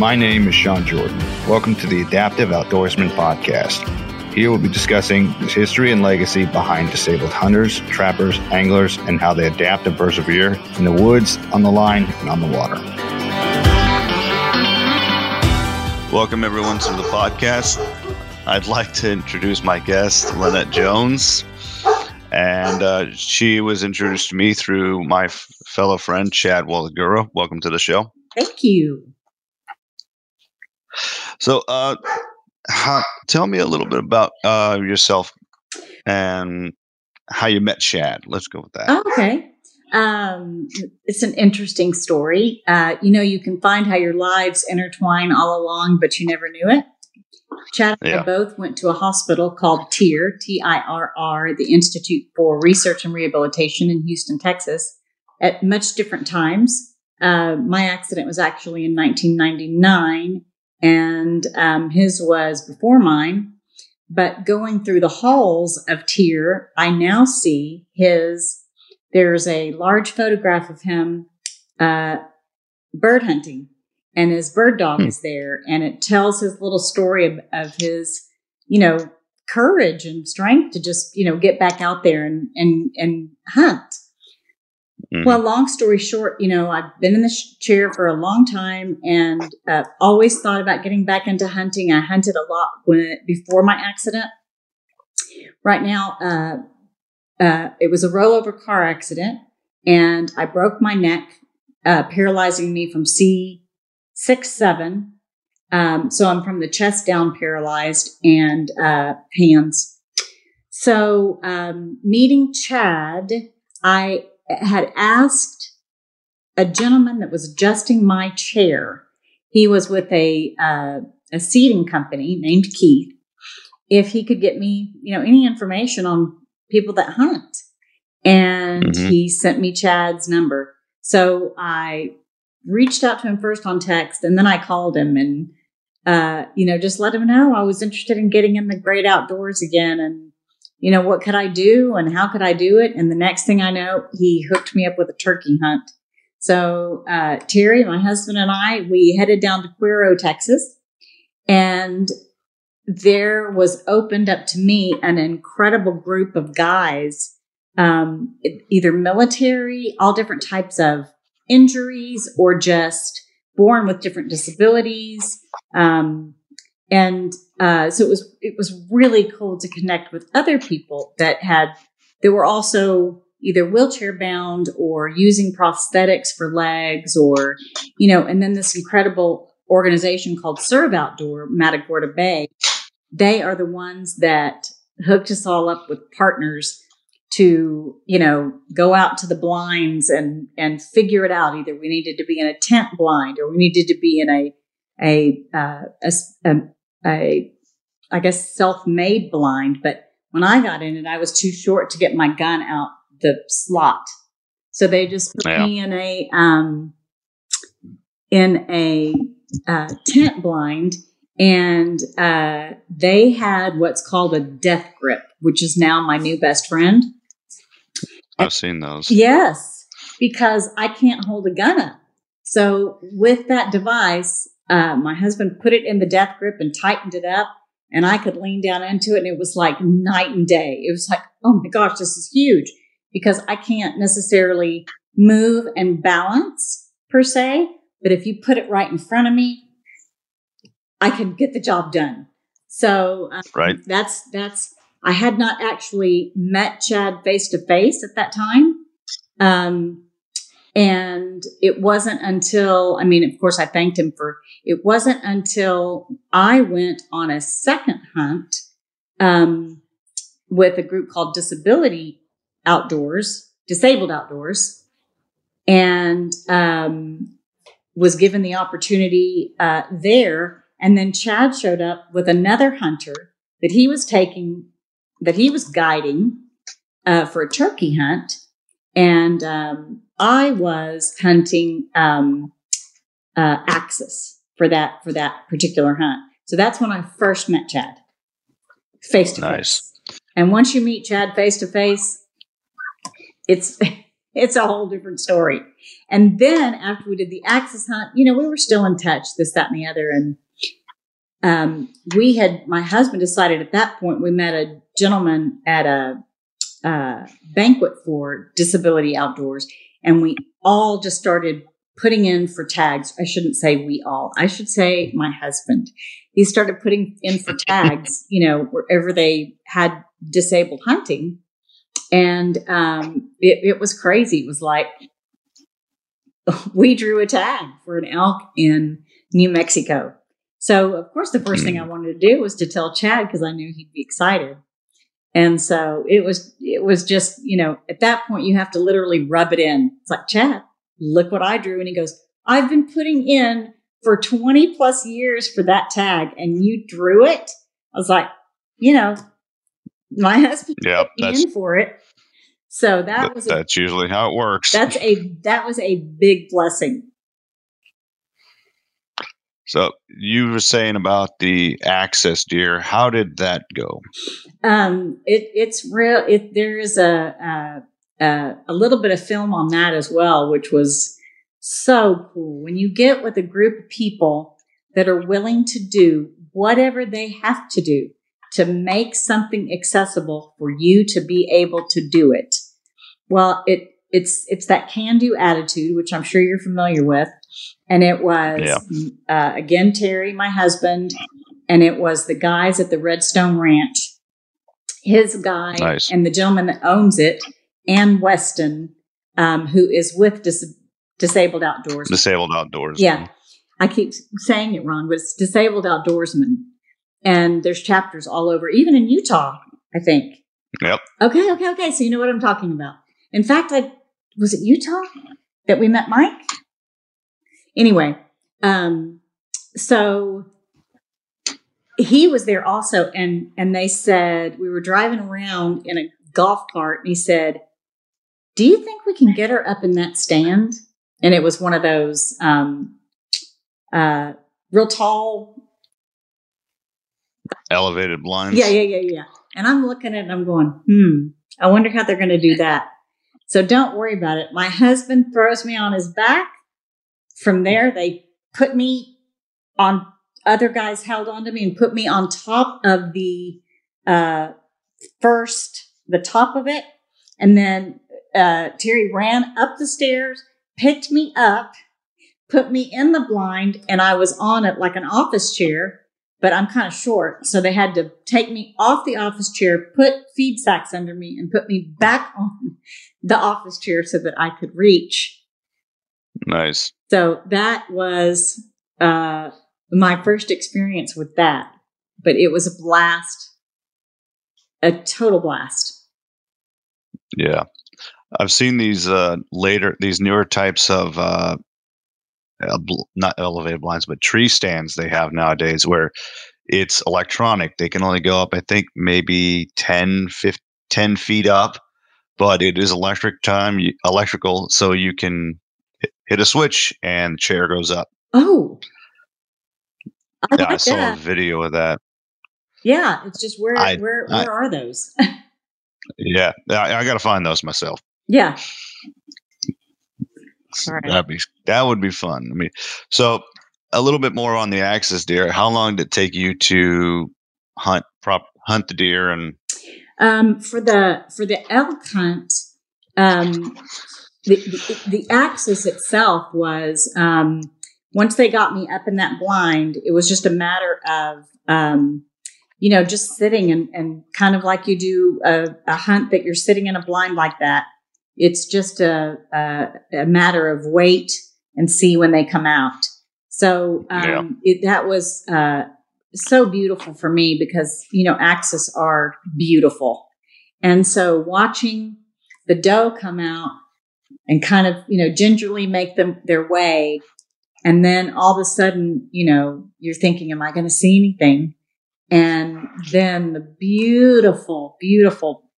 My name is Sean Jordan. Welcome to the Adaptive Outdoorsman Podcast. Here we'll be discussing the history and legacy behind disabled hunters, trappers, anglers, and how they adapt and persevere in the woods, on the line, and on the water. Welcome, everyone, to the podcast. I'd like to introduce my guest, Lynette Jones. And uh, she was introduced to me through my f- fellow friend, Chad Walagura. Welcome to the show. Thank you. So, uh, how, tell me a little bit about uh, yourself and how you met Chad. Let's go with that. Oh, okay. Um, it's an interesting story. Uh, you know, you can find how your lives intertwine all along, but you never knew it. Chad and Yeah. I both went to a hospital called TIRR, T I R R, the Institute for Research and Rehabilitation in Houston, Texas, at much different times. Uh, my accident was actually in 1999, and um, his was before mine. But going through the halls of TIRR, I now see his. There's a large photograph of him uh, bird hunting and his bird dog Hmm. is there and it tells his little story of, of his you know courage and strength to just you know get back out there and and and hunt Mhm. well long story short you know i've been in this chair for a long time and uh, always thought about getting back into hunting i hunted a lot when before my accident right now uh, uh, it was a rollover car accident and i broke my neck uh, paralyzing me from c six seven. Um, so I'm from the chest down paralyzed and uh, hands. So um, meeting Chad, I had asked a gentleman that was adjusting my chair. He was with a uh, a seating company named Keith. If he could get me, you know, any information on people that hunt, and Mhm. he sent me Chad's number. So I reached out to him first on text and then I called him and uh, you know, just let him know I was interested in getting in the great outdoors again and you know, what could I do and how could I do it? And the next thing I know, he hooked me up with a turkey hunt. So uh, Terry, my husband and I, we headed down to Cuero, Texas, and there was opened up to me an incredible group of guys, um, either military, all different types of injuries or just born with different disabilities. Um, and uh, so it was it was really cool to connect with other people that had that were also either wheelchair bound or using prosthetics for legs or you know and then this incredible organization called serve outdoor matagorda bay they are the ones that hooked us all up with partners to you know go out to the blinds and and figure it out. Either we needed to be in a tent blind or we needed to be in a a uh, a, a- a I guess self-made blind but when I got in it I was too short to get my gun out the slot so they just put Yeah. me in a um in a uh, tent blind and uh, they had what's called a death grip which is now my new best friend I've seen those. Yes, because I can't hold a gun up. So with that device, uh, my husband put it in the death grip and tightened it up, and I could lean down into it, and it was like night and day. It was like, oh my gosh, this is huge because I can't necessarily move and balance per se, but if you put it right in front of me, I can get the job done. So um, Right. that's that's I had not actually met Chad face to face at that time. Um, and it wasn't until, I mean, of course, I thanked him for it wasn't until I went on a second hunt um, with a group called Disability Outdoors, Disabled Outdoors, and um, was given the opportunity uh, there. And then Chad showed up with another hunter that he was taking, that he was guiding uh, for a turkey hunt. And um, I was hunting um, uh, axis for that for that particular hunt. So that's when I first met Chad, face to face. And once you meet Chad face to face, it's it's a whole different story. And then after we did the axis hunt, you know, we were still in touch, this, that, and the other. And um, we had, my husband decided at that point, we met a gentleman at a, a banquet for Disability Outdoors, and we all just started putting in for tags. I shouldn't say we all, I should say my husband. He started putting in for tags, you know, wherever they had disabled hunting. And um, it, it was crazy. It was like we drew a tag for an elk in New Mexico. So, of course, the first thing I wanted to do was to tell Chad because I knew he'd be excited. And so it was, it was just, you know, at that point, you have to literally rub it in. It's like, Chad, look what I drew. And he goes, I've been putting in for 20 plus years for that tag and you drew it. I was like, you know, my husband yep, in for it. So that was a, that's usually how it works. That's a that was a big blessing. So you were saying about the axis deer. How did that go? Um, it it's real. It there is a, a a little bit of film on that as well, which was so cool. When you get with a group of people that are willing to do whatever they have to do to make something accessible for you to be able to do it. Well, it it's it's that can do attitude, which I'm sure you're familiar with, and it was yeah. uh, again Terry, my husband, and it was the guys at the Redstone Ranch, his guy, nice. and the gentleman that owns it, and Weston, um, who is with Dis- Disabled Outdoors. Disabled Outdoors. Yeah. I keep saying it wrong, but it's Disabled Outdoorsman and there's chapters all over, even in Utah, I think. Yep. Okay, okay, okay. So you know what I'm talking about. In fact, I was it Utah that we met Mike. Anyway, um, so he was there also, and and they said we were driving around in a golf cart, and he said, "Do you think we can get her up in that stand?" And it was one of those um, uh, real tall elevated blinds. Yeah, yeah, yeah, yeah. And I'm looking at it and I'm going, hmm, I wonder how they're going to do that. So don't worry about it. My husband throws me on his back. From there, they put me on, other guys held onto me and put me on top of the uh, first, the top of it. And then uh, Terry ran up the stairs, picked me up, put me in the blind, and I was on it like an office chair but I'm kind of short. So they had to take me off the office chair, put feed sacks under me, and put me back on the office chair so that I could reach. Nice. So that was uh, my first experience with that. But it was a blast, a total blast. Yeah. I've seen these uh, later, these newer types of uh, not elevated blinds, but tree stands they have nowadays where it's electronic. They can only go up, I think, maybe 10, 15, 10 feet up, but it is electric time, electrical, so you can hit a switch and the chair goes up. Oh, I, yeah, like I saw that. a video of that. Yeah, it's just where I, where where are those? yeah, I, I got to find those myself. Yeah, right. That'd be that would be fun. I mean, so a little bit more on the axis deer. How long did it take you to hunt prop hunt the deer and? Um, for the for the elk hunt, um, the, the, the axis itself was um, once they got me up in that blind, it was just a matter of um, you know just sitting and, and kind of like you do a, a hunt that you're sitting in a blind like that it's just a, a, a matter of wait and see when they come out. So um, yeah. it, that was uh, so beautiful for me because you know axis are beautiful, and so watching the doe come out and kind of you know gingerly make them their way, and then all of a sudden you know you're thinking, am I going to see anything? And then the beautiful, beautiful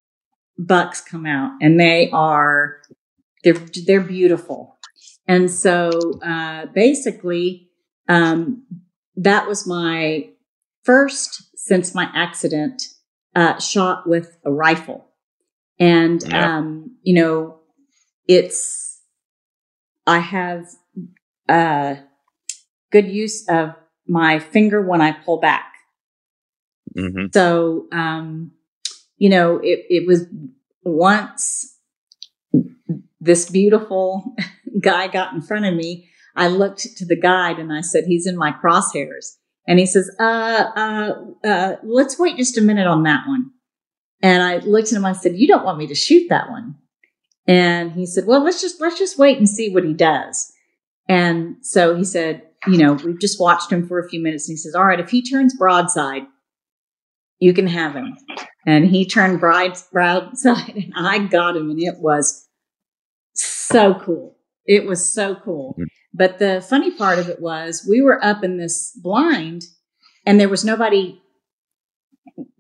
bucks come out and they are they're they're beautiful and so uh, basically um, that was my first since my accident uh, shot with a rifle and yeah. um, you know it's I have uh, good use of my finger when I pull back. hmm So, um, you know, it, it was once this beautiful guy got in front of me. I looked to the guide and I said, he's in my crosshairs. And he says, uh, uh, uh, let's wait just a minute on that one. And I looked at him. I said, you don't want me to shoot that one. And he said, well, let's just, let's just wait and see what he does. And so he said, you know, we've just watched him for a few minutes. And he says, all right, if he turns broadside, you can have him. And he turned broadside and I got him and it was so cool. It was so cool. Mm. But the funny part of it was we were up in this blind and there was nobody,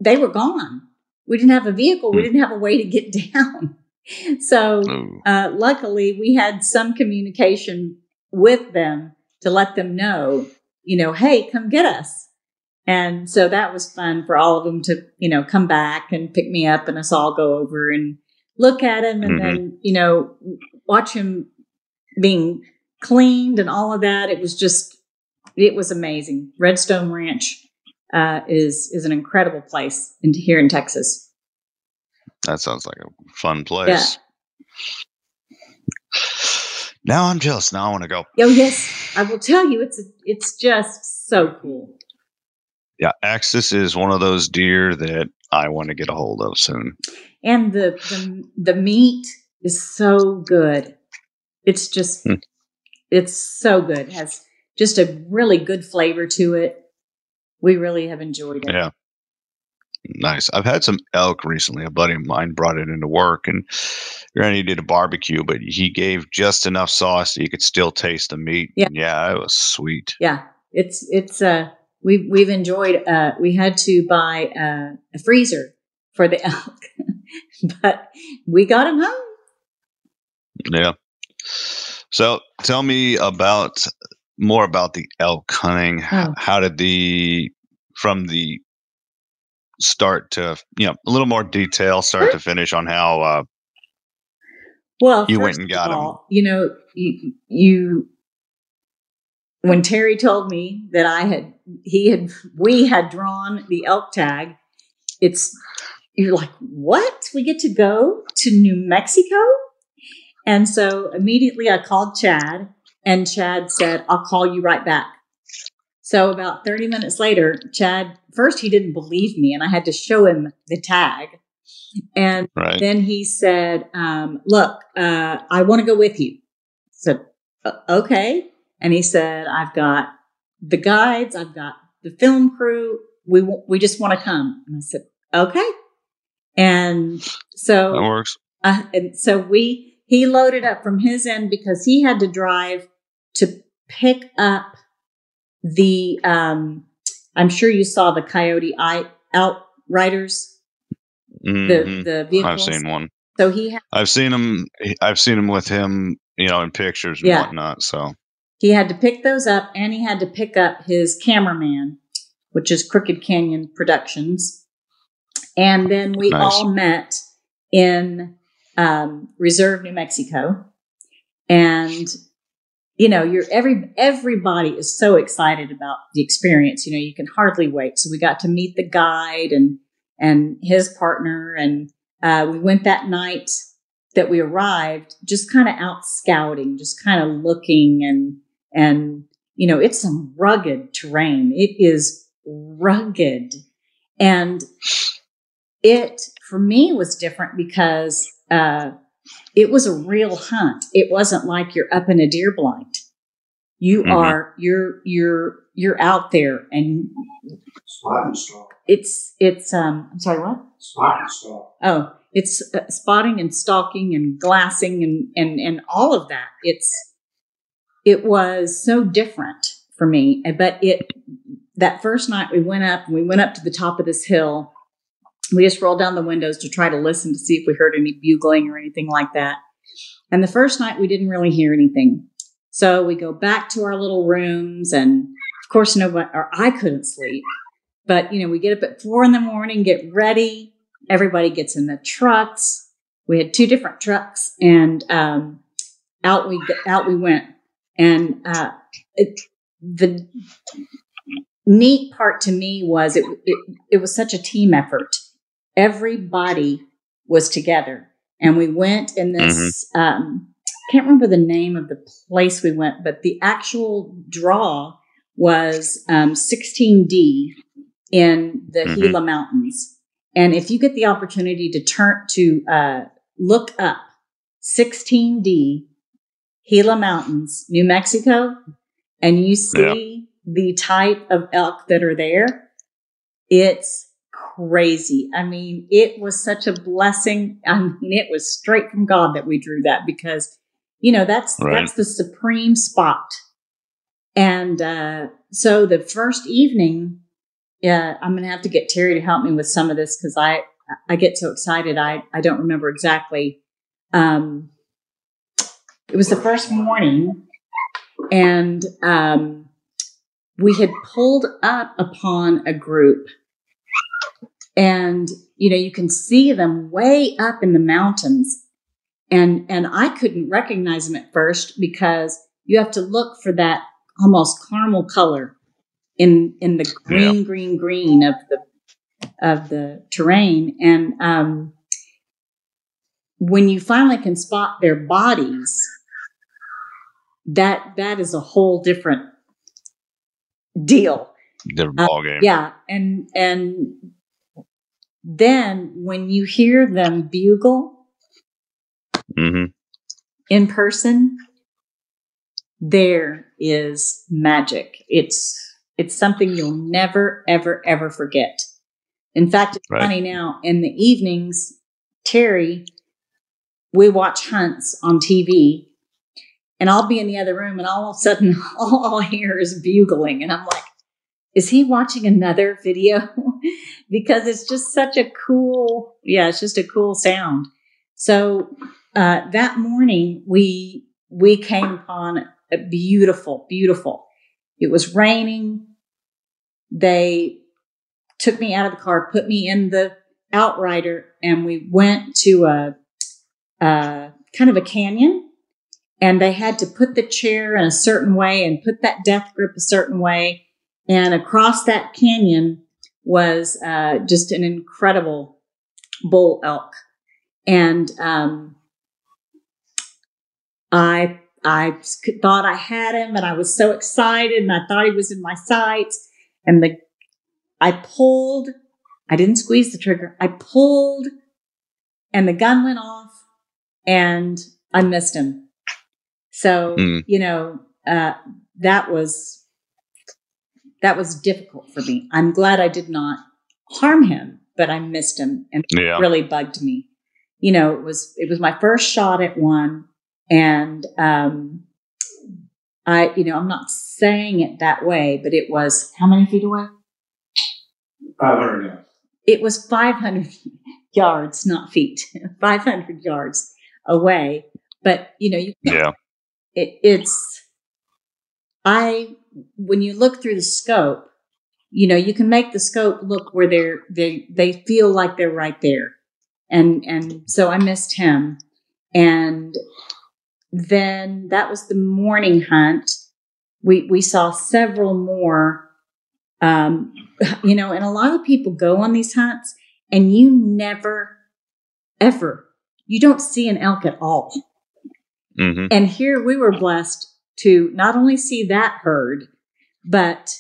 they were gone. We didn't have a vehicle. We Mm. didn't have a way to get down. So uh, luckily we had some communication with them to let them know, you know, hey, come get us. And so that was fun for all of them to, you know, come back and pick me up and us all go over and look at him and Mhm. then, you know, watch him being cleaned and all of that. It was just, it was amazing. Redstone Ranch uh, is is an incredible place in, here in Texas. That sounds like a fun place. Yeah. Now I'm jealous. Now I want to go. Oh yes, I will tell you, it's a, it's just so cool. Yeah, Axis is one of those deer that I want to get a hold of soon. and the the, the meat is so good. It's just Hmm. it's so good. It has just a really good flavor to it. We really have enjoyed it. Yeah. Nice. I've had some elk recently. A buddy of mine brought it into work and granted he did a barbecue, but he gave just enough sauce so you could still taste the meat. Yeah. Yeah, it was sweet. Yeah, it's it's uh we've we've enjoyed. Uh, we had to buy uh, a freezer for the elk, but we got him home. Yeah. So tell me about more about the elk hunting. Oh. How did the from the start to you know a little more detail, start to finish on how uh, Well, You went and got all, You know, you, you when Terry told me that I had he had we had drawn the elk tag. It's you're like, what? We get to go to New Mexico? And so immediately I called Chad, and Chad said, "I'll call you right back." So about 30 minutes later, Chad first he didn't believe me, and I had to show him the tag. And right? then he said, um, "Look, uh, I want to go with you." I said, "Okay." And he said, "I've got the guides, I've got the film crew. We w- we just want to come." And I said, "Okay." And so that so works. uh, and so we he loaded up from his end because he had to drive to pick up the. Um, I'm sure you saw the Coyote I Outriders, the Mhm. the vehicles. I've seen one. So he had. I've seen him. I've seen him with him, you know, in pictures and Yeah. whatnot. So He had to pick those up and he had to pick up his cameraman, which is Crooked Canyon Productions. And then we Nice. all met in um, Reserve, New Mexico. And you know, you're every everybody is so excited about the experience. You know, you can hardly wait. So we got to meet the guide and and his partner, and uh, we went that night that we arrived, just kind of out scouting, just kind of looking and and you know, it's some rugged terrain. It is rugged, and it for me was different because uh, it was a real hunt. It wasn't like you're up in a deer blind. You Mhm. are you're you're you're out there, and Spot and stalk. it's it's um. I'm sorry, what? Spot and stalk. Oh, it's uh, spotting and stalking and glassing and and and all of that. It's it was so different for me. But it that first night we went up and we went up to the top of this hill. We just rolled down the windows to try to listen to see if we heard any bugling or anything like that. And the first night we didn't really hear anything. So we go back to our little rooms and of course nobody or I couldn't sleep. But you know, we get up at four in the morning, get ready, everybody gets in the trucks we had two different trucks, and um, out we out we went. And uh, it, the neat part to me was it, it it was such a team effort. Everybody was together, and we went in this. Um, I can't remember the name of the place we went, but the actual draw was um, 16D in the Mhm. Gila Mountains. And if you get the opportunity to turn to uh, look up 16D Gila Mountains, New Mexico, and you see the type of elk that are there, it's crazy. I mean, it was such a blessing. I mean, it was straight from God that we drew that because, you know, that's Right. that's the supreme spot. And uh, so the first evening, yeah, I'm going to have to get Terry to help me with some of this because I I get so excited. I I don't remember exactly. Um, it was the first morning, and um, we had pulled up upon a group, and you know you can see them way up in the mountains, and and I couldn't recognize them at first because you have to look for that almost caramel color in in the green green green of the of the terrain. And um when you finally can spot their bodies that that is a whole different deal. Their ball game. Uh, yeah. And and then when you hear them bugle hmm in person there is magic. It's it's something you'll never ever ever forget. In fact it's Right. funny now in the evenings terry we watch hunts on tv and i'll be in the other room and all of a sudden all i'll hear is bugling and i'm like is he watching another video because it's just such a cool yeah it's just a cool sound. So uh, that morning we we came upon a beautiful beautiful. It was raining. They took me out of the car put me in the outrider and we went to a, a kind of a canyon. And they had to put the chair in a certain way and put that death grip a certain way. And across that canyon was uh, just an incredible bull elk and um, I I thought I had him, and I was so excited, and I thought he was in my sights. And the I pulled, I didn't squeeze the trigger. I pulled, and the gun went off, and I missed him. So Mm. you know uh, that was that was difficult for me. I'm glad I did not harm him, but I missed him, and Yeah. really bugged me. You know, it was it was my first shot at one, and um, I, you know, I'm not saying it that way, but it was how many feet away? Five hundred yards. It was 500 yards, not feet, 500 yards away. But you know, you Yeah. it, it's I when you look through the scope, you know, you can make the scope look where they're they they feel like they're right there. And and so I missed him. And then that was the morning hunt. We we saw several more um you know, and a lot of people go on these hunts and you never ever you don't see an elk at all. hmm And here we were blessed to not only see that herd, but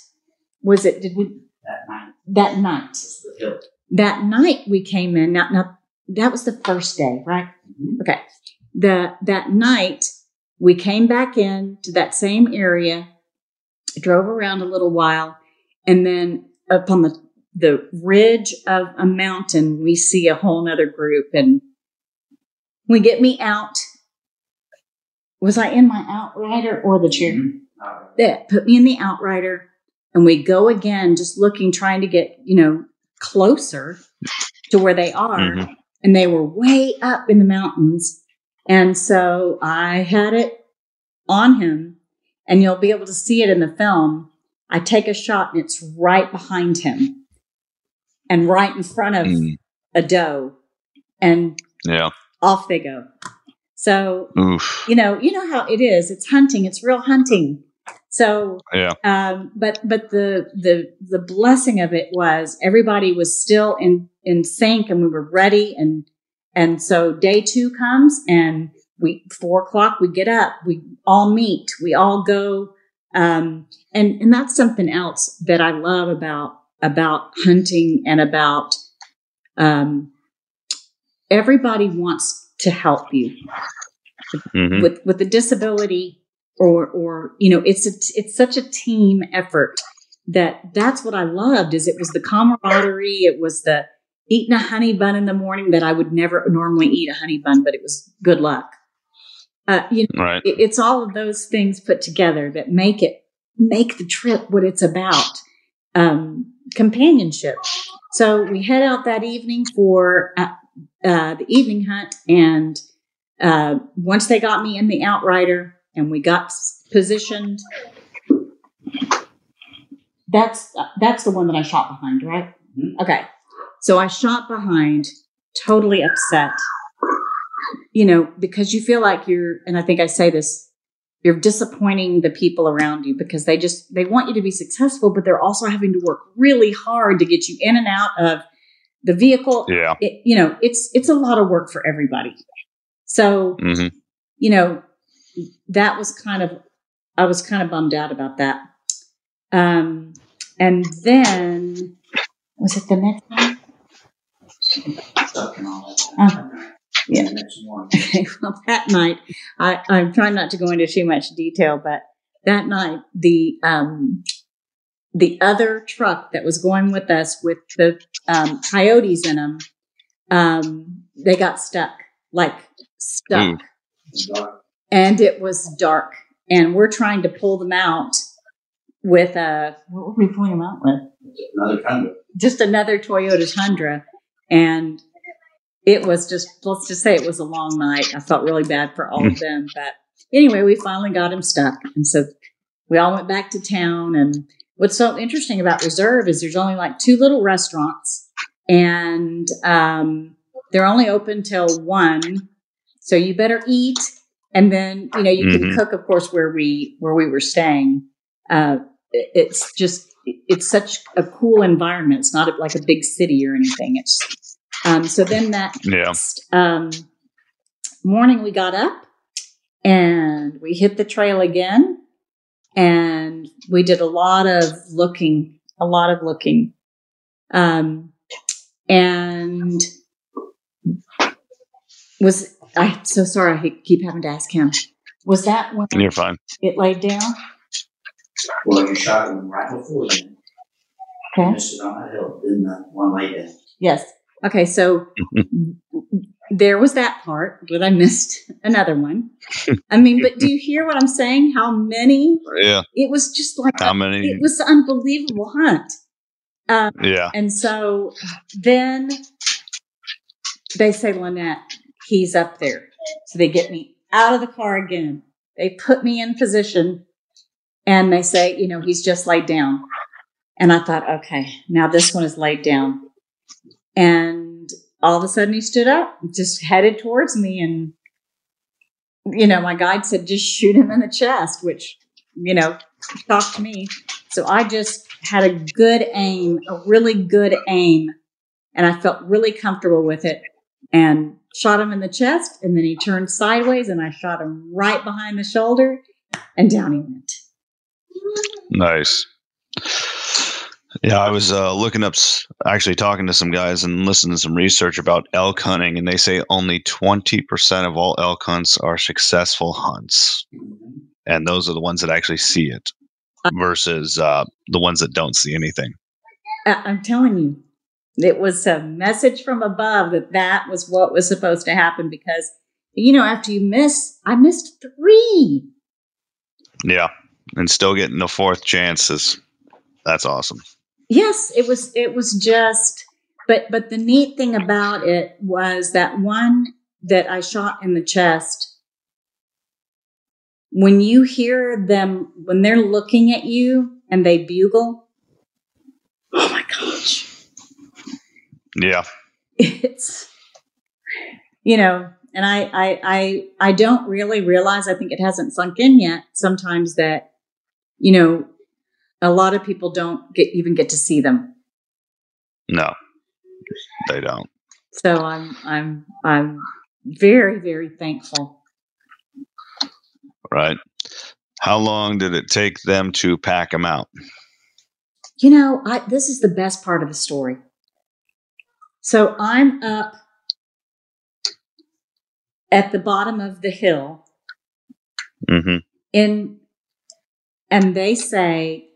was it, did we, That night that night, was the hill. that night we came in, now, now that was the first day, right? Mm-hmm. Okay. The, that night we came back in to that same area, drove around a little while, and then up on the, the ridge of a mountain, we see a whole nother group and we get me out. Was I in my outrider or the chair? Uh, that put me in the outrider and we go again just looking trying to get you know closer to where they are Mhm. and they were way up in the mountains and so i had it on him and you'll be able to see it in the film i take a shot and it's right behind him and right in front of Mm. a doe and Yeah. off they go. So Oof. you know, you know how it is. It's hunting. It's real hunting. So, Yeah. um, but but the the the blessing of it was everybody was still in in sync, and we were ready. And and so day two comes, and we four o'clock we get up, we all meet, we all go, um, and and that's something else that I love about about hunting and about um, everybody wants to help you hmm with with the disability or or you know it's a, it's such a team effort that that's what I loved is it was the camaraderie it was the eating a honey bun in the morning that I would never normally eat a honey bun but it was good luck. Uh, you know Right. it, it's all of those things put together that make it make the trip what it's about um, companionship. So we head out that evening for uh, uh, the evening hunt. And uh, once they got me in the outrider and we got s- positioned that's uh, that's the one that i shot behind right? Mhm. okay. So i shot behind totally upset. You know because you feel like you're and i think i say this you're disappointing the people around you because they just they want you to be successful but they're also having to work really hard to get you in and out of the vehicle Yeah. it, you know it's it's a lot of work for everybody so hmm you know that was kind of i was kind of bummed out about that um and then was it the next one Stuck and all that. Oh, yeah. The next one. well that night i i'm trying not to go into too much detail but that night the um the other truck that was going with us with the um, coyotes in them um they got stuck like stuck Ooh. Dark. and it was dark and we're trying to pull them out with a what were we pulling them out with Another Tundra. just another toyota tundra and it was just let's just say it was a long night i felt really bad for all of them but anyway we finally got him stuck and so we all went back to town and what's so interesting about reserve is there's only like two little restaurants and um, they're only open till one. So you better eat and then you know you can Mhm. cook of course where we where we were staying. Uh, it's just it's such a cool environment. It's not like a big city or anything. It's um, so then that Yeah. next um, morning we got up and we hit the trail again and we did a lot of looking a lot of looking um, and was i'm so sorry i keep having to ask him was that when You're fine. it laid down Well, you shot him right before then. okay Missed it on that hill. Then the one laid down. Yes. Okay, so there was that part, but I missed another one. I mean, but do you hear what I'm saying? How many? Yeah. It was just like How many? it was an unbelievable hunt. Um, Yeah. and so then they say, Lynette, he's up there. So they get me out of the car again. They put me in position and they say, you know, he's just laid down. And I thought, okay, now this one is laid down. And all of a sudden he stood up, just headed towards me. And, you know, my guide said, just shoot him in the chest, which, you know, shocked me. So I just had a good aim, a really good aim. And I felt really comfortable with it and shot him in the chest. And then he turned sideways and I shot him right behind the shoulder and down he went. Nice. Yeah, I was uh, looking up, actually talking to some guys and listening to some research about elk hunting, and they say only 20% of all elk hunts are successful hunts. And those are the ones that actually see it versus uh, the ones that don't see anything. I'm telling you, it was a message from above that that was what was supposed to happen because, you know, after you miss, I missed three. Yeah. And still getting the fourth chance is that's awesome. Yes, it was, it was just, but, but the neat thing about it was that one that I shot in the chest, when you hear them, when they're looking at you and they bugle, oh my gosh. Yeah. it's you know and I, I, I, I don't really realize. I think it hasn't sunk in yet. Sometimes that, you know, a lot of people don't get even get to see them. No, they don't. So I'm, I'm, I'm very, very thankful. Right. How long did it take them to pack them out? You know, I, this is the best part of the story. So I'm up at the bottom of the hill hmm in and they say,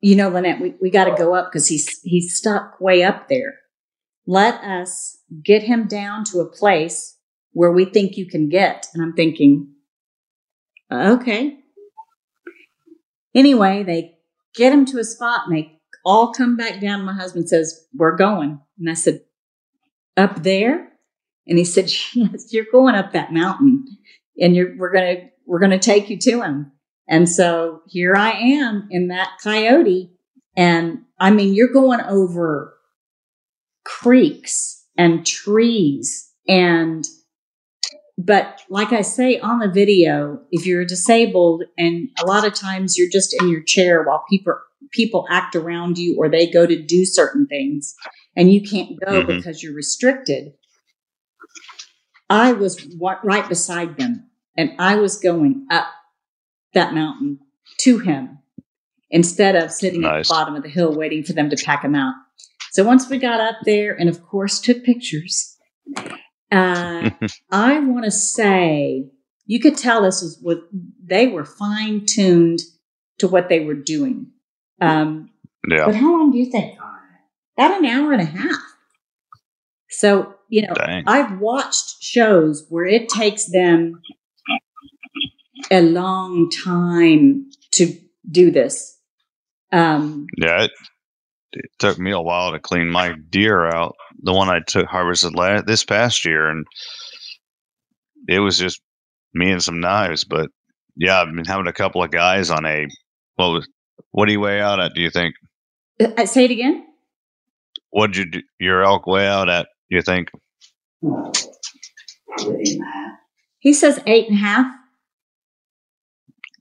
you know, Lynette, we, we got to go up because he's he's stuck way up there. Let us get him down to a place where we think you can get. And I'm thinking, okay. Anyway, they get him to a spot and they all come back down. My husband says, We're going. And I said, Up there? And he said, Yes, you're going up that mountain. And you're we're gonna we're gonna take you to him. And so here I am in that coyote. And I mean, you're going over creeks and trees and but like I say on the video, if you're disabled and a lot of times you're just in your chair while people people act around you or they go to do certain things and you can't go Mhm. because you're restricted. I was wa- right beside them and I was going up that mountain to him instead of sitting at the bottom of the hill waiting for them to pack him out. So once we got up there and of course took pictures, uh, I want to say you could tell this was what they were fine tuned to what they were doing. Um, Yeah. But how long do you think? About an hour and a half. So, you know, Dang. I've watched shows where it takes them a long time to do this. Um, Yeah. It, it took me a while to clean my deer out. The one I took harvested last this past year, and it was just me and some knives. But yeah, I've been having a couple of guys on a what was what do you weigh out at? Do you think? uh, say it again. What'd you do, your elk weigh out at? Do you think? Eight and a half. He says eight and a half.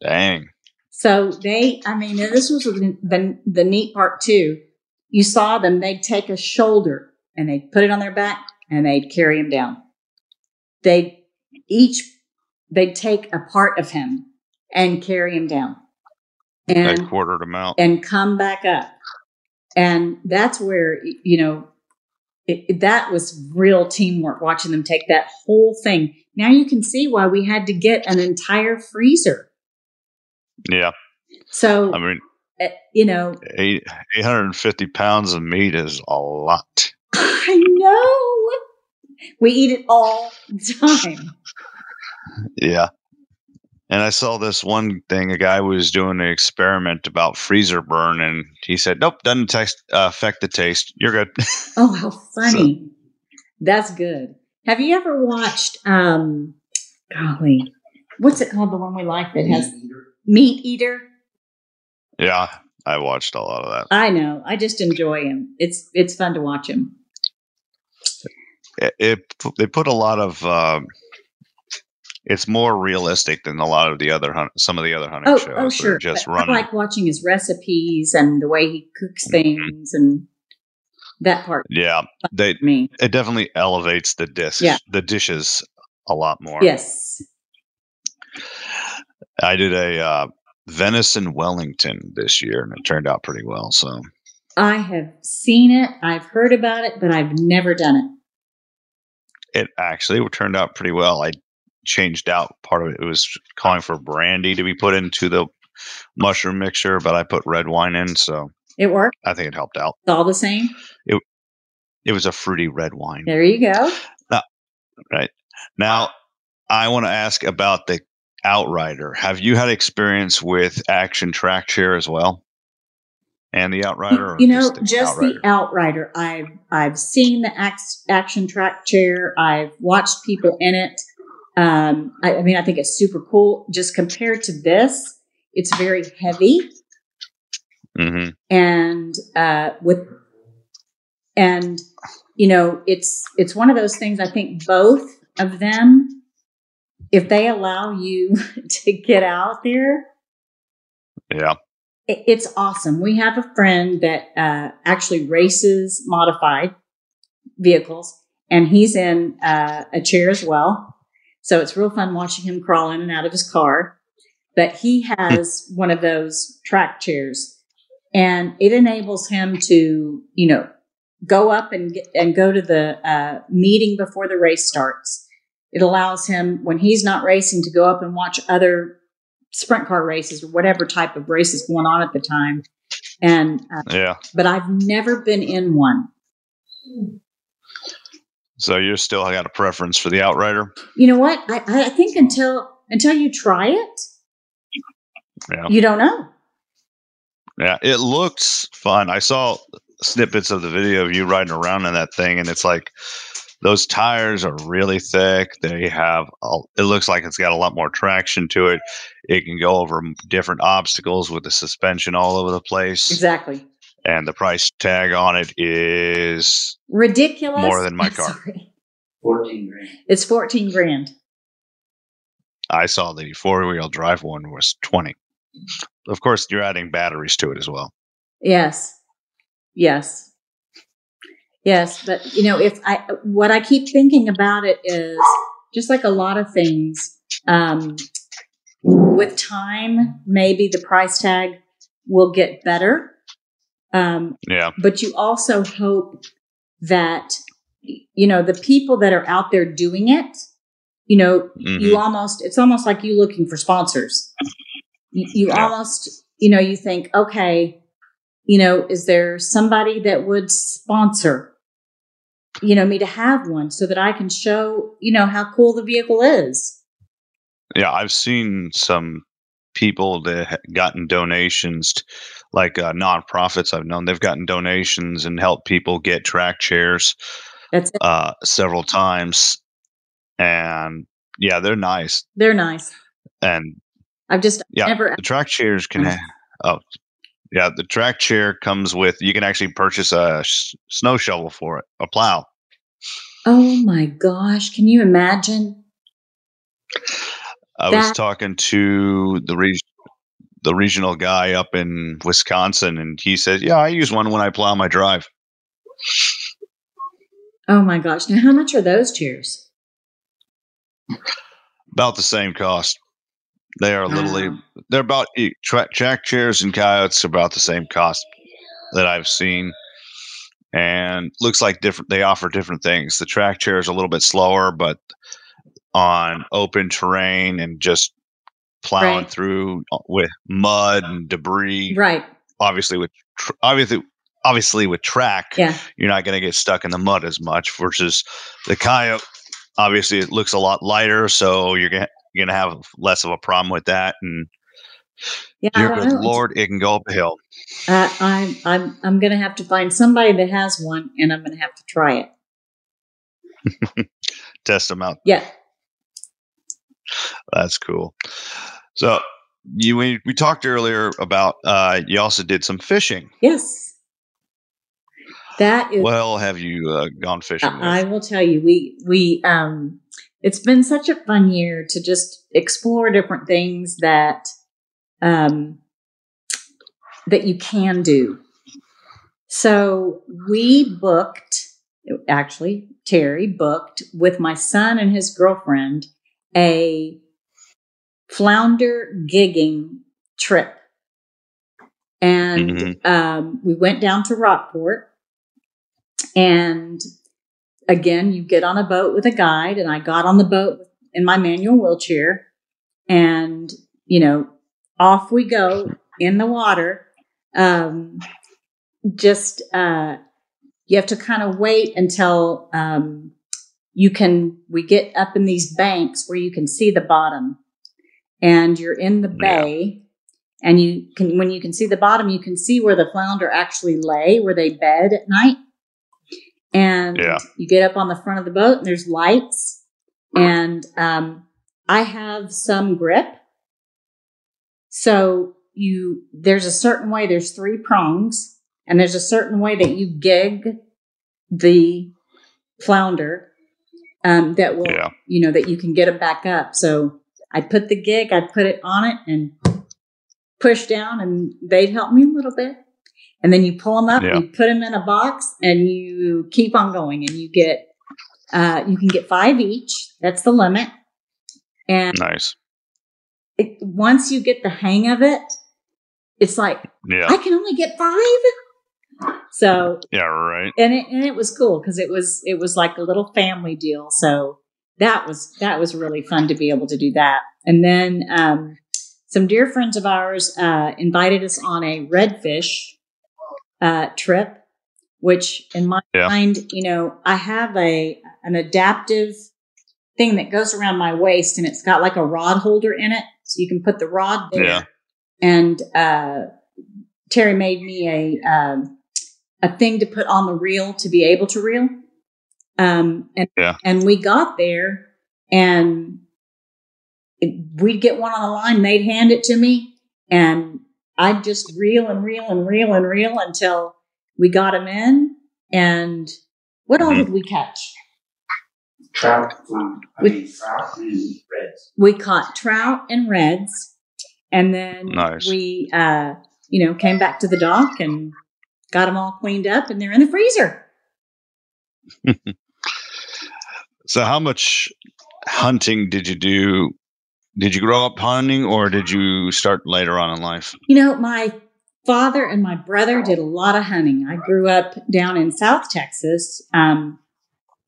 Dang. So they, I mean, this was the, the, the neat part too. You saw them, they'd take a shoulder and they'd put it on their back and they'd carry him down. They'd each, they'd take a part of him and carry him down and, quartered him out. and come back up. And that's where, you know, it, it- that was real teamwork watching them take that whole thing. Now you can see why we had to get an entire freezer. Yeah. So, I mean, uh, you know, eight, 850 pounds of meat is a lot. I know. We eat it all the time. Yeah. And I saw this one thing. A guy was doing an experiment about freezer burn, and he said, "Nope, doesn't text, uh, affect the taste. You're good." Oh, how funny. That's good. Have you ever watched um golly, what's it called? The one we like that has Meat Eater? Yeah, I watched a lot of that. I know. I just enjoy him. It's it's fun to watch him. It, it they put a lot of. Um, it's more realistic than a lot of the other hunt, some of the other hunting Oh, shows. oh sure. just But I like watching his recipes and the way he cooks things and that part yeah, they me. it definitely elevates the dish, Yeah. the dishes a lot more. Yes. I did a uh, venison Wellington this year, and it turned out pretty well. So I have seen it, I've heard about it, but I've never done it. it actually turned out pretty well. I changed out part of it. It was calling for brandy to be put into the mushroom mixture, but I put red wine in, so It worked. I think it helped out. It's all the same. It was a fruity red wine. There you go. Right. Now, I want to ask about the Outrider. Have you had experience with Action Track Chair as well? And the Outrider? you know, the just Outrider? the outrider. I've I've seen the ax- action track chair. I've watched people in it. Um, I, I mean, I think it's super cool. Just compared to this, it's very heavy Mhm. and uh, with and you know, it's it's one of those things. I think both of them, if they allow you to get out there, Yeah. it's awesome. We have a friend that uh, actually races modified vehicles, and he's in uh, a chair as well. So it's real fun watching him crawl in and out of his car. But he has one of those track chairs, and it enables him to, you know, go up and get, and go to the uh, meeting before the race starts. It allows him, when he's not racing, to go up and watch other sprint car races or whatever type of races going on at the time. And uh, Yeah. but I've never been in one. So you're still got a preference for the Outrider? You know what? I, I think until until you try it, Yeah. you don't know. Yeah. It looks fun. I saw snippets of the video of you riding around in that thing, and it's like those tires are really thick. They have, a, it looks like it's got a lot more traction to it. It can go over different obstacles with the suspension all over the place. Exactly. And the price tag on it is Ridiculous. More than my car. Sorry. Fourteen grand. It's fourteen grand. I saw the four wheel drive one was 20. Of course, you're adding batteries to it as well. Yes. Yes. Yes, but you know, if I what I keep thinking about it is just like a lot of things, um, with time, maybe the price tag will get better. Um, Yeah. but you also hope that you know the people that are out there doing it you know Mhm. you almost it's almost like you looking for sponsors you, you Yeah. almost you know you think okay you know is there somebody that would sponsor you know me to have one so that i can show you know how cool the vehicle is Yeah, I've seen some people that ha- gotten donations, like uh, nonprofits. I've known they've gotten donations and helped people get track chairs that's it. uh, several times, and yeah, they're nice. they're nice And i've just Yeah, never the track chairs can. Ha- oh, yeah, the track chair comes with. You can actually purchase a s- snow shovel for it, a plow. oh my gosh can you imagine I was talking to the reg- the regional guy up in Wisconsin, and he said, "Yeah, I use one when I plow my drive." oh my gosh now how much are those chairs About the same cost. They are literally Wow. they're about e- track chairs and coyotes about the same cost that I've seen, and looks like different. They offer different things. The track chair is a little bit slower, but on open terrain and just plowing Right. through uh, with mud and debris. right obviously with tr- obviously obviously with track yeah you're not going to get stuck in the mud as much versus the coyote obviously it looks a lot lighter so you're going to you're going to have less of a problem with that and Yeah, dear good know. lord it can go up a hill Uh, I'm I'm I'm gonna have to find somebody that has one, and I'm gonna have to try it. test them out Yeah, that's cool so you we, we talked earlier about uh you also did some fishing yes, that is. well have you uh, gone fishing with? I will tell you, we we um, it's been such a fun year to just explore different things that um that you can do. So we booked, actually, Terry booked with my son and his girlfriend a flounder gigging trip. And Mhm. um, we went down to Rockport. And again, you get on a boat with a guide, and I got on the boat in my manual wheelchair. And, you know, off we go in the water. Um, just, uh, you have to kind of wait until um, you can, we get up in these banks where you can see the bottom. And you're in the Yeah. bay. And you can, when you can see the bottom, you can see where the flounder actually lay, where they bed at night. And Yeah. you get up on the front of the boat, and there's lights. And um, I have some grip. So you there's a certain way, there's three prongs, and there's a certain way that you gig the flounder. um, that will, Yeah. you know, that you can get them back up. So I'd put the gig, I'd put it on it and push down, and they'd help me a little bit. And then you pull them up, Yeah. you put them in a box, and you keep on going, and you get uh, you can get five each. That's the limit. And Nice. it, once you get the hang of it, it's like Yeah. I can only get five. So Yeah. Right. and it and it was cool because it was it was like a little family deal. So that was that was really fun to be able to do that. And then um, some dear friends of ours uh, invited us on a redfish uh, trip, which in my Yeah. mind, you know, I have a an adaptive thing that goes around my waist, and it's got like a rod holder in it, so you can put the rod there. Yeah. And uh, Terry made me a um, a thing to put on the reel to be able to reel. Um, and Yeah. and we got there, and it, we'd get one on the line. They'd hand it to me, and I'd just reel and reel and reel and reel until we got them in. And what all Mhm. did we catch? Trout, um, I mean, trout and reds. we caught trout and reds and then Nice. we uh you know came back to the dock and got them all cleaned up and they're in the freezer So, how much hunting did you do? Did you grow up hunting, or did you start later on in life? you know my father and my brother did a lot of hunting i grew up down in south texas um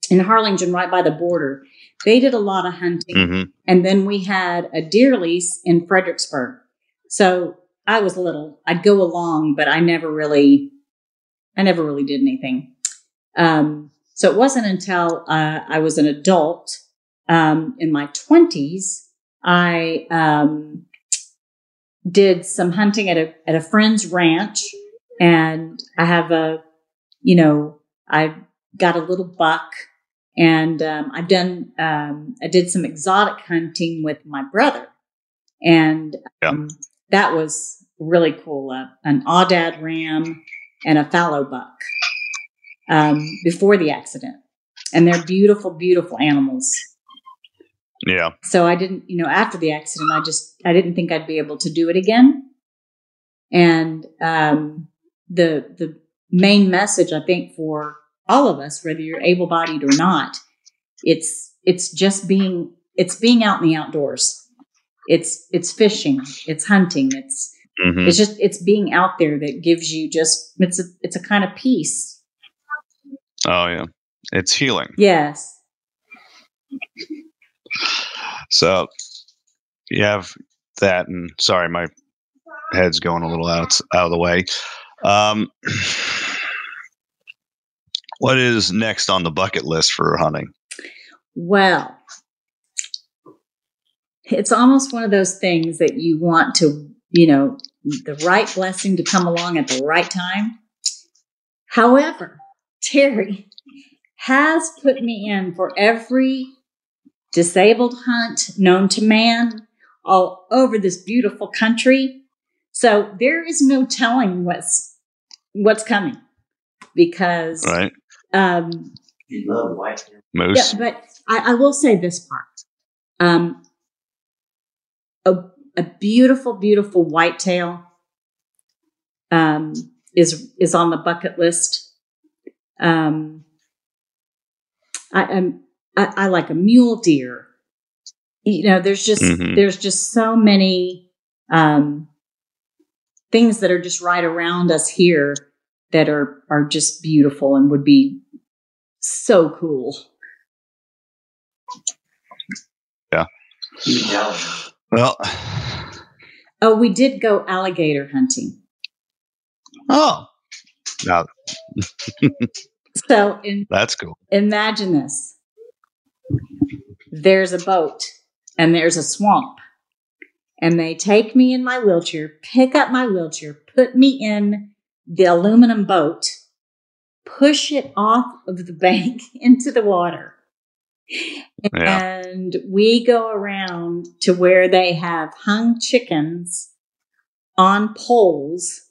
in harlingen right by the border they did a lot of hunting hmm And then we had a deer lease in Fredericksburg. So I was little. I'd go along, but I never really, I never really did anything. Um, so it wasn't until uh, I was an adult um, in my twenties I um, did some hunting at a at a friend's ranch, and I have a, you know, I got a little buck and um, I've done um, I did some exotic hunting with my brother, and um, that was really cool. Uh, an aoudad ram and a fallow buck um, before the accident, and they're beautiful, beautiful animals. Yeah. So I didn't, you know, after the accident, I just I didn't think I'd be able to do it again. And um, the the main message I think for all of us, whether you're able bodied or not, it's it's just being it's being out in the outdoors. It's it's fishing, it's hunting, it's hmm it's just it's being out there that gives you just it's a it's a kind of peace. Oh, yeah. It's healing. Yes. So, you have that, and sorry, my head's going a little out out of the way. Um, what is next on the bucket list for hunting? Well, it's almost one of those things that you want to, you know, the right blessing to come along at the right time. However, Terry has put me in for every disabled hunt known to man all over this beautiful country. So there is no telling what's what's coming because Right, um, You love white hair. moose. yeah, but I, I will say this part. Um, a, a beautiful, beautiful whitetail um, is is on the bucket list. Um, I, I'm, I, I like a mule deer. You know, there's just Mhm. there's just so many um, things that are just right around us here that are are just beautiful and would be so cool. Yeah. yelling. Well, Oh, we did go alligator hunting. oh, now So in, that's cool. imagine this. There's a boat and there's a swamp. And they take me in my wheelchair, pick up my wheelchair, put me in the aluminum boat, push it off of the bank into the water. Yeah. And we go around to where they have hung chickens on poles.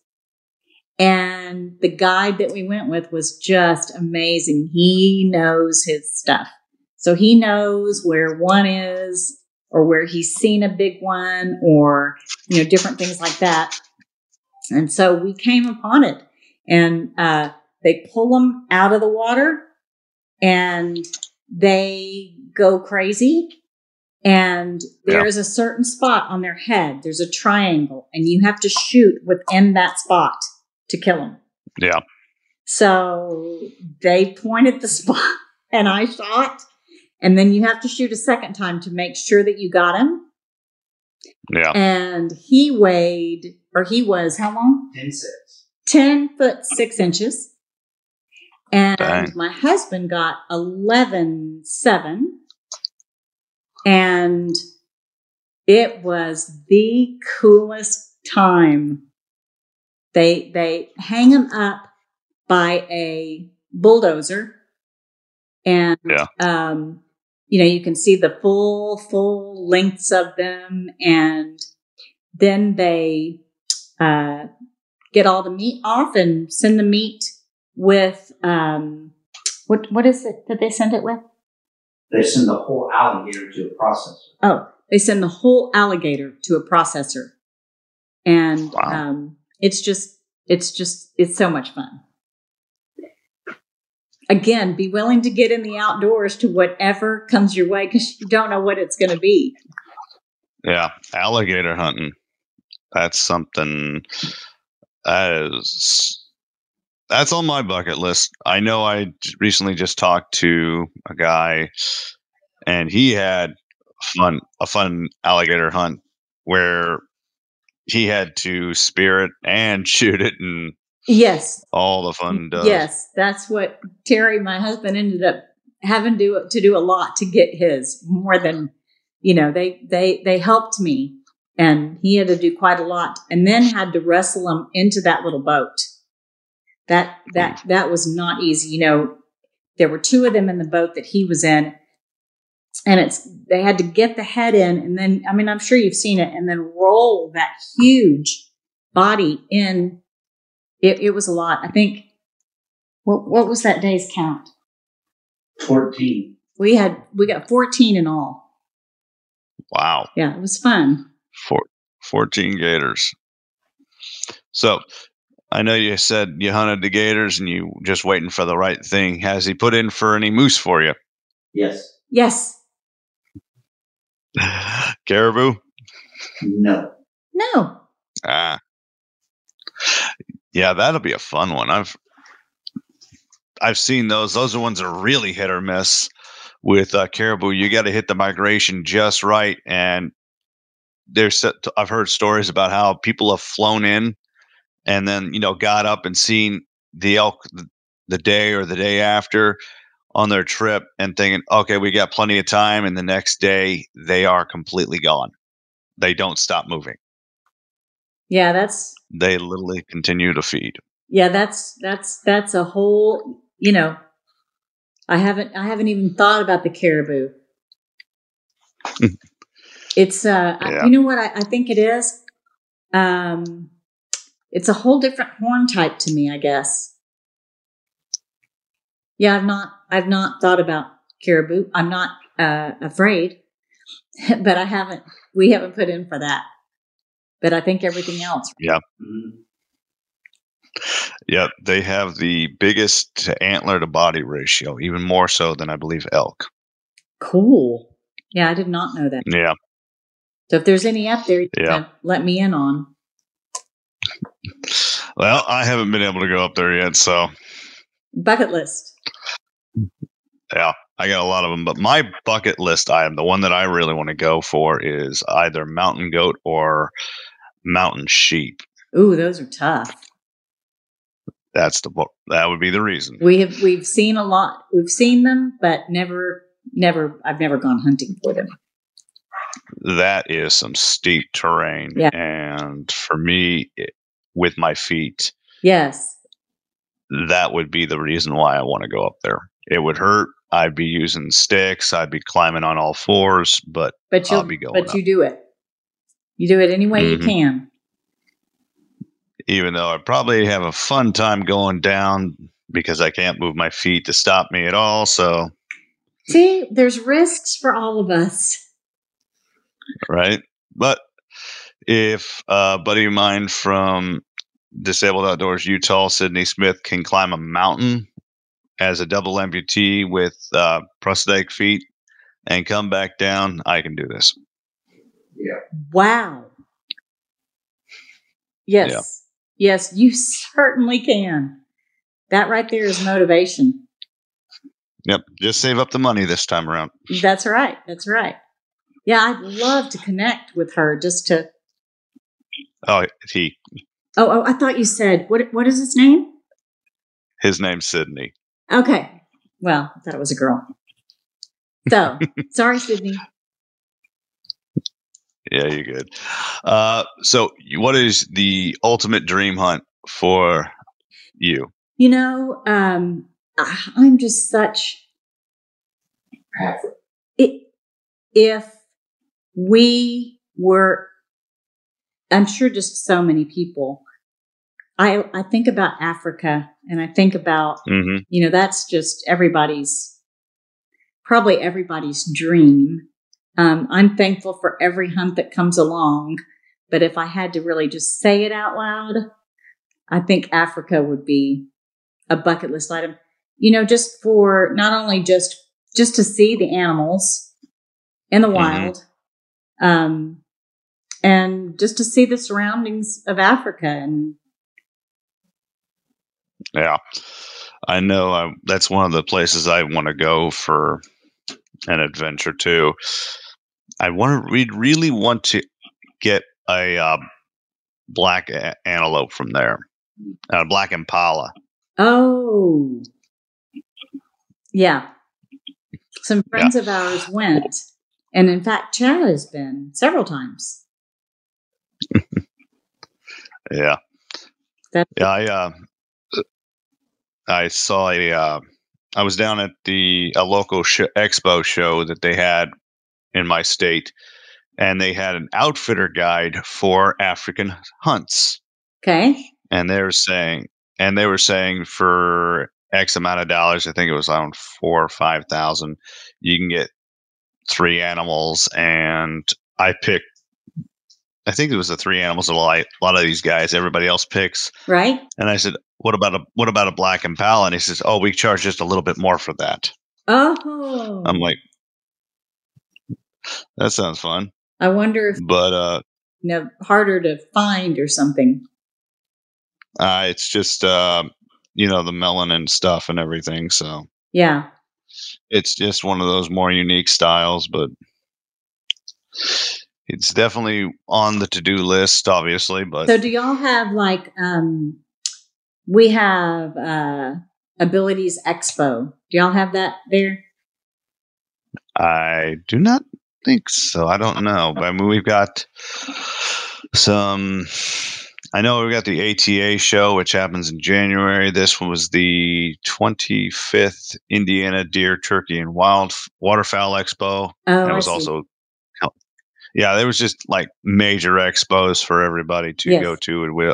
And the guide that we went with was just amazing. He knows his stuff. So he knows where one is or where he's seen a big one or, you know, different things like that. And so we came upon it and, uh, they pull them out of the water and they go crazy. And there is a certain spot on their head. There's a triangle and you have to shoot within that spot to kill them. Yeah. So they pointed the spot and I shot. And then you have to shoot a second time to make sure that you got him. Yeah. And he weighed, or he was how long? 10 6. 10 foot 6 inches. And Dang. my husband got 11 7. And it was the coolest time. They they hang him up by a bulldozer, and Yeah. um, you know you can see the full full lengths of them, and then they uh, get all the meat off and send the meat with um, what what is it that they send it with? They send the whole alligator to a processor. Oh, they send the whole alligator to a processor, and Wow. um, it's just it's just it's so much fun. Again, be willing to get in the outdoors to whatever comes your way because you don't know what it's going to be. Yeah. Alligator hunting. That's something that is that's on my bucket list. I know I recently just talked to a guy and he had fun a fun alligator hunt where he had to spear it and shoot it and Yes, all the fun does. yes, that's what Terry, my husband, ended up having to to do a lot to get his more than you know. They they they helped me, and he had to do quite a lot, and then had to wrestle him into that little boat. That that hmm. that was not easy. You know, there were two of them in the boat that he was in, and it's they had to get the head in, and then I mean I'm sure you've seen it, and then roll that huge body in. It, it was a lot. I think. What what was that day's count? 14. We had we got 14 in all. Wow. Yeah, it was fun. Four, 14 gators. So I know you said you hunted the gators and you just waiting for the right thing. Has he put in for any moose for you? Yes. Yes. Caribou? No. No. Ah. Yeah, that'll be a fun one. I've I've seen those. Those are ones that are really hit or miss with uh, caribou. You got to hit the migration just right, and there's I've heard stories about how people have flown in and then you know got up and seen the elk the day or the day after on their trip and thinking, okay, we got plenty of time, and the next day they are completely gone. They don't stop moving. Yeah, that's They literally continue to feed. yeah, that's that's that's a whole, you know, I haven't I haven't even thought about the caribou. it's uh I- Yeah. you know what I, I think it is? Um it's a whole different horn type to me, I guess. Yeah, I've not I've not thought about caribou. I'm not uh afraid, but I haven't we haven't put in for that. But I think everything else. Yeah. Mm-hmm. Yep, they have the biggest antler to body ratio, even more so than I believe elk. Cool. Yeah, I did not know that. Yeah, So if there's any up there, you Yeah. can let me in on. well, I haven't been able to go up there yet, so Bucket list. yeah, I got a lot of them. But my bucket list item, the one that I really want to go for, is either mountain goat or mountain sheep. Ooh, those are tough. That's the that would be the reason. We have we've seen a lot. We've seen them, but never never I've never gone hunting for them. That is some steep terrain, Yeah. and for me, it, with my feet, Yes. that would be the reason why I want to go up there. It would hurt. I'd be using sticks. I'd be climbing on all fours, but But I'll be going but you do it. You do it any way Mhm. you can. even though I probably have a fun time going down because I can't move my feet to stop me at all. So See, there's risks for all of us. right? But if a buddy of mine from Disabled Outdoors Utah, Sydney Smith, can climb a mountain as a double amputee with uh, prosthetic feet and come back down, I can do this. Wow. Yes. Yeah. Yes, you certainly can. That right there is motivation. Yep, just save up the money this time around. That's right. That's right. Yeah, I'd love to connect with her just to. Oh, he, Oh, oh I thought you said what? What is his name? his name's Sydney. Okay. Well, I thought it was a girl. So sorry, Sydney. Yeah, you're good. Uh, so, what is the ultimate dream hunt for you? You know, um, I- I'm just such it, if we were i'm sure just so many people i i think about africa and i think about hmm you know that's just everybody's probably everybody's dream um, i'm thankful for every hunt that comes along but if i had to really just say it out loud i think africa would be a bucket list item you know just for not only just just to see the animals in the Mhm. wild um, and just to see the surroundings of africa and Yeah, I know. I, that's one of the places I want to go for an adventure too. I want to. We'd really want to get a uh, black a- antelope from there, a black impala. Oh, yeah. Some friends of ours went, and in fact, Chad has been several times. Yeah, That yeah. I uh, I saw a. Uh, I was down at the a local sh- expo show that they had in my state, and they had an outfitter guide for African hunts. okay. and they were saying and they were saying for x amount of dollars i think it was around four or five thousand you can get three animals and i picked i think it was the three animals a lot, a lot of these guys everybody else picks Right? and i said what about a what about a black impala and he says oh we charge just a little bit more for that Oh, i'm like that sounds fun I wonder if but uh you know harder to find or something. uh it's just uh you know the melanin stuff and everything so Yeah. it's just one of those more unique styles, but it's definitely on the to do list, obviously. But So, do y'all have like um, we have uh, Abilities Expo? Do y'all have that there? I do not think so. I don't know. But I mean, we've got some. I know we've got the ATA show, which happens in January. This was the 25th Indiana Deer, Turkey, and Wild Waterfowl Expo. Oh, and it I was see. also yeah there was just like major expos for everybody to Yes. go to and we,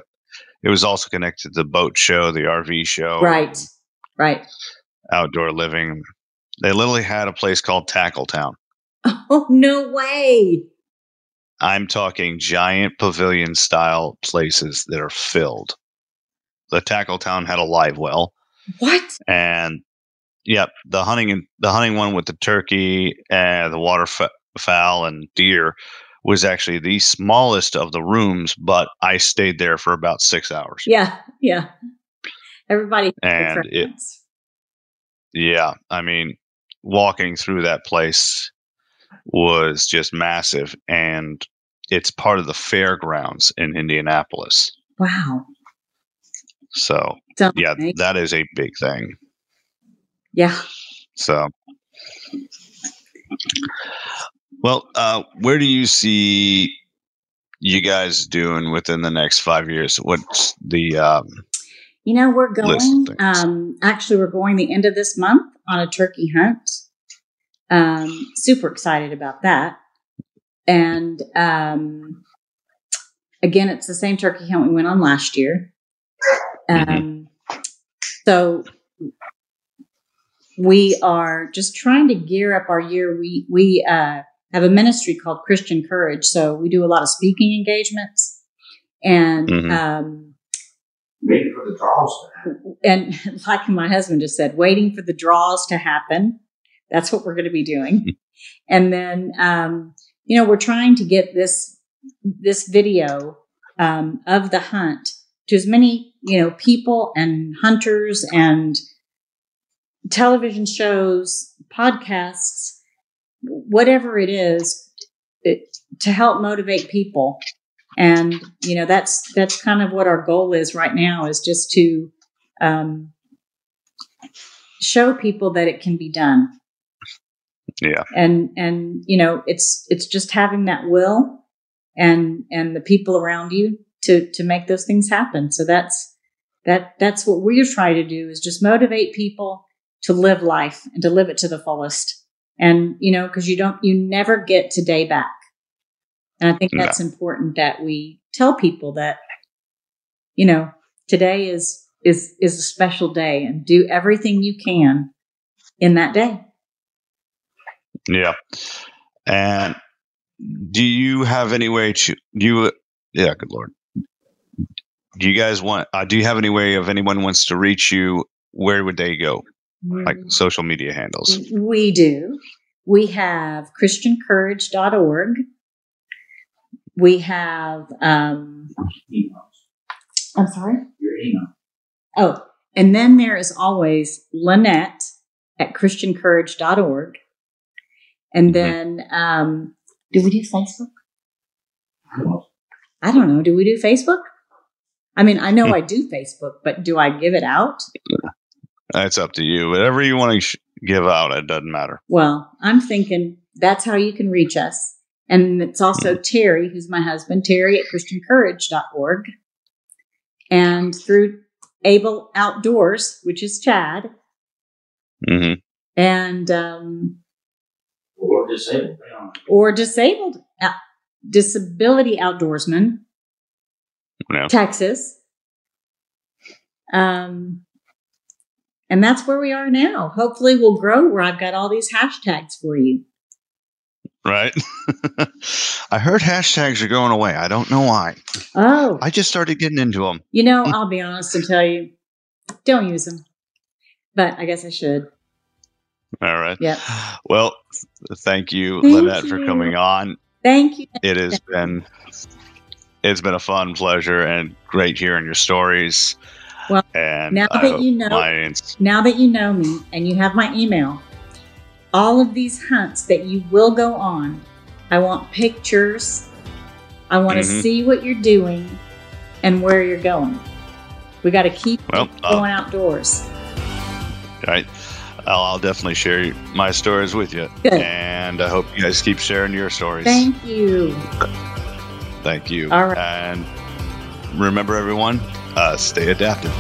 it was also connected to the boat show the rv show right, right. outdoor living they literally had a place called tackle town Oh no way! i'm talking giant pavilion style places that are filled the tackle town had a live well What? and yep the hunting and the hunting one with the turkey and the waterfowl and deer was actually the smallest of the rooms but i stayed there for about six hours Yeah, yeah. Everybody. And it- yeah i mean walking through that place was just massive and it's part of the fairgrounds in indianapolis wow. so Sounds yeah that is a big thing yeah. So, well, uh, where do you see you guys doing within the next five years? What's the um, You know, we're going. Um, actually, we're going the end of this month on a turkey hunt. Um, super excited about that. And um, again, it's the same turkey hunt we went on last year. Um, Mhm. So we are just trying to gear up our year. We we uh, have a ministry called Christian Courage, so we do a lot of speaking engagements, and Mhm. um, Waiting for the draws to happen. and like my husband just said, waiting for the draws to happen. That's what we're going to be doing. and then, um, you know, we're trying to get this this video um, of the hunt to as many you know people and hunters and television shows, podcasts, whatever it is, it, to help motivate people. And you know that's that's kind of what our goal is right now is just to um, show people that it can be done. Yeah. And and you know it's it's just having that will and and the people around you to to make those things happen. So that's that that's what we're trying to do is just motivate people to live life and to live it to the fullest. And you know because you don't you never get today back. And I think No. that's important that we tell people that you know today is is is a special day and do everything you can in that day. Yeah. And do you have any way to do you? Yeah, good lord. Do you guys want? Uh, do you have any way of anyone wants to reach you? Where would they go? Like social media handles. We do. We have christiancourage.org. We have um Emails. I'm sorry. Your email. Oh, and then there is always Lynette at christiancourage.org. And Mhm. then um do we do Facebook? I don't know. I don't know. Do we do Facebook? I mean, I know Hmm. I do Facebook, but do I give it out? That's up to you. Whatever you want to sh- give out, it doesn't matter. Well, I'm thinking that's how you can reach us. And it's also Terry, who's my husband, Terry at christiancourage.org. And through Able Outdoors, which is Chad, hmm and um, Or disabled. Or disabled uh, disability outdoorsman, Yeah. Texas. Um, and that's where we are now. Hopefully, we'll grow where I've got all these hashtags for you. Right. I heard hashtags are going away. I don't know why. Oh, I just started getting into them. You know, I'll be honest and tell you, don't use them. But I guess I should. All right. Yep. Well, thank you, Thank Lynette, for coming on. Thank you. It has been it's been a fun pleasure and great hearing your stories. Well, and now I that you know- Now that you know me and you have my email, all of these hunts that you will go on, I want pictures. I want to Mhm. see what you're doing and where you're going. We got to keep Well, uh, going outdoors. right. I'll, I'll definitely share my stories with you, Good. and I hope you guys keep sharing your stories. Thank you. Thank you. All right. And remember, everyone, uh, stay adaptive.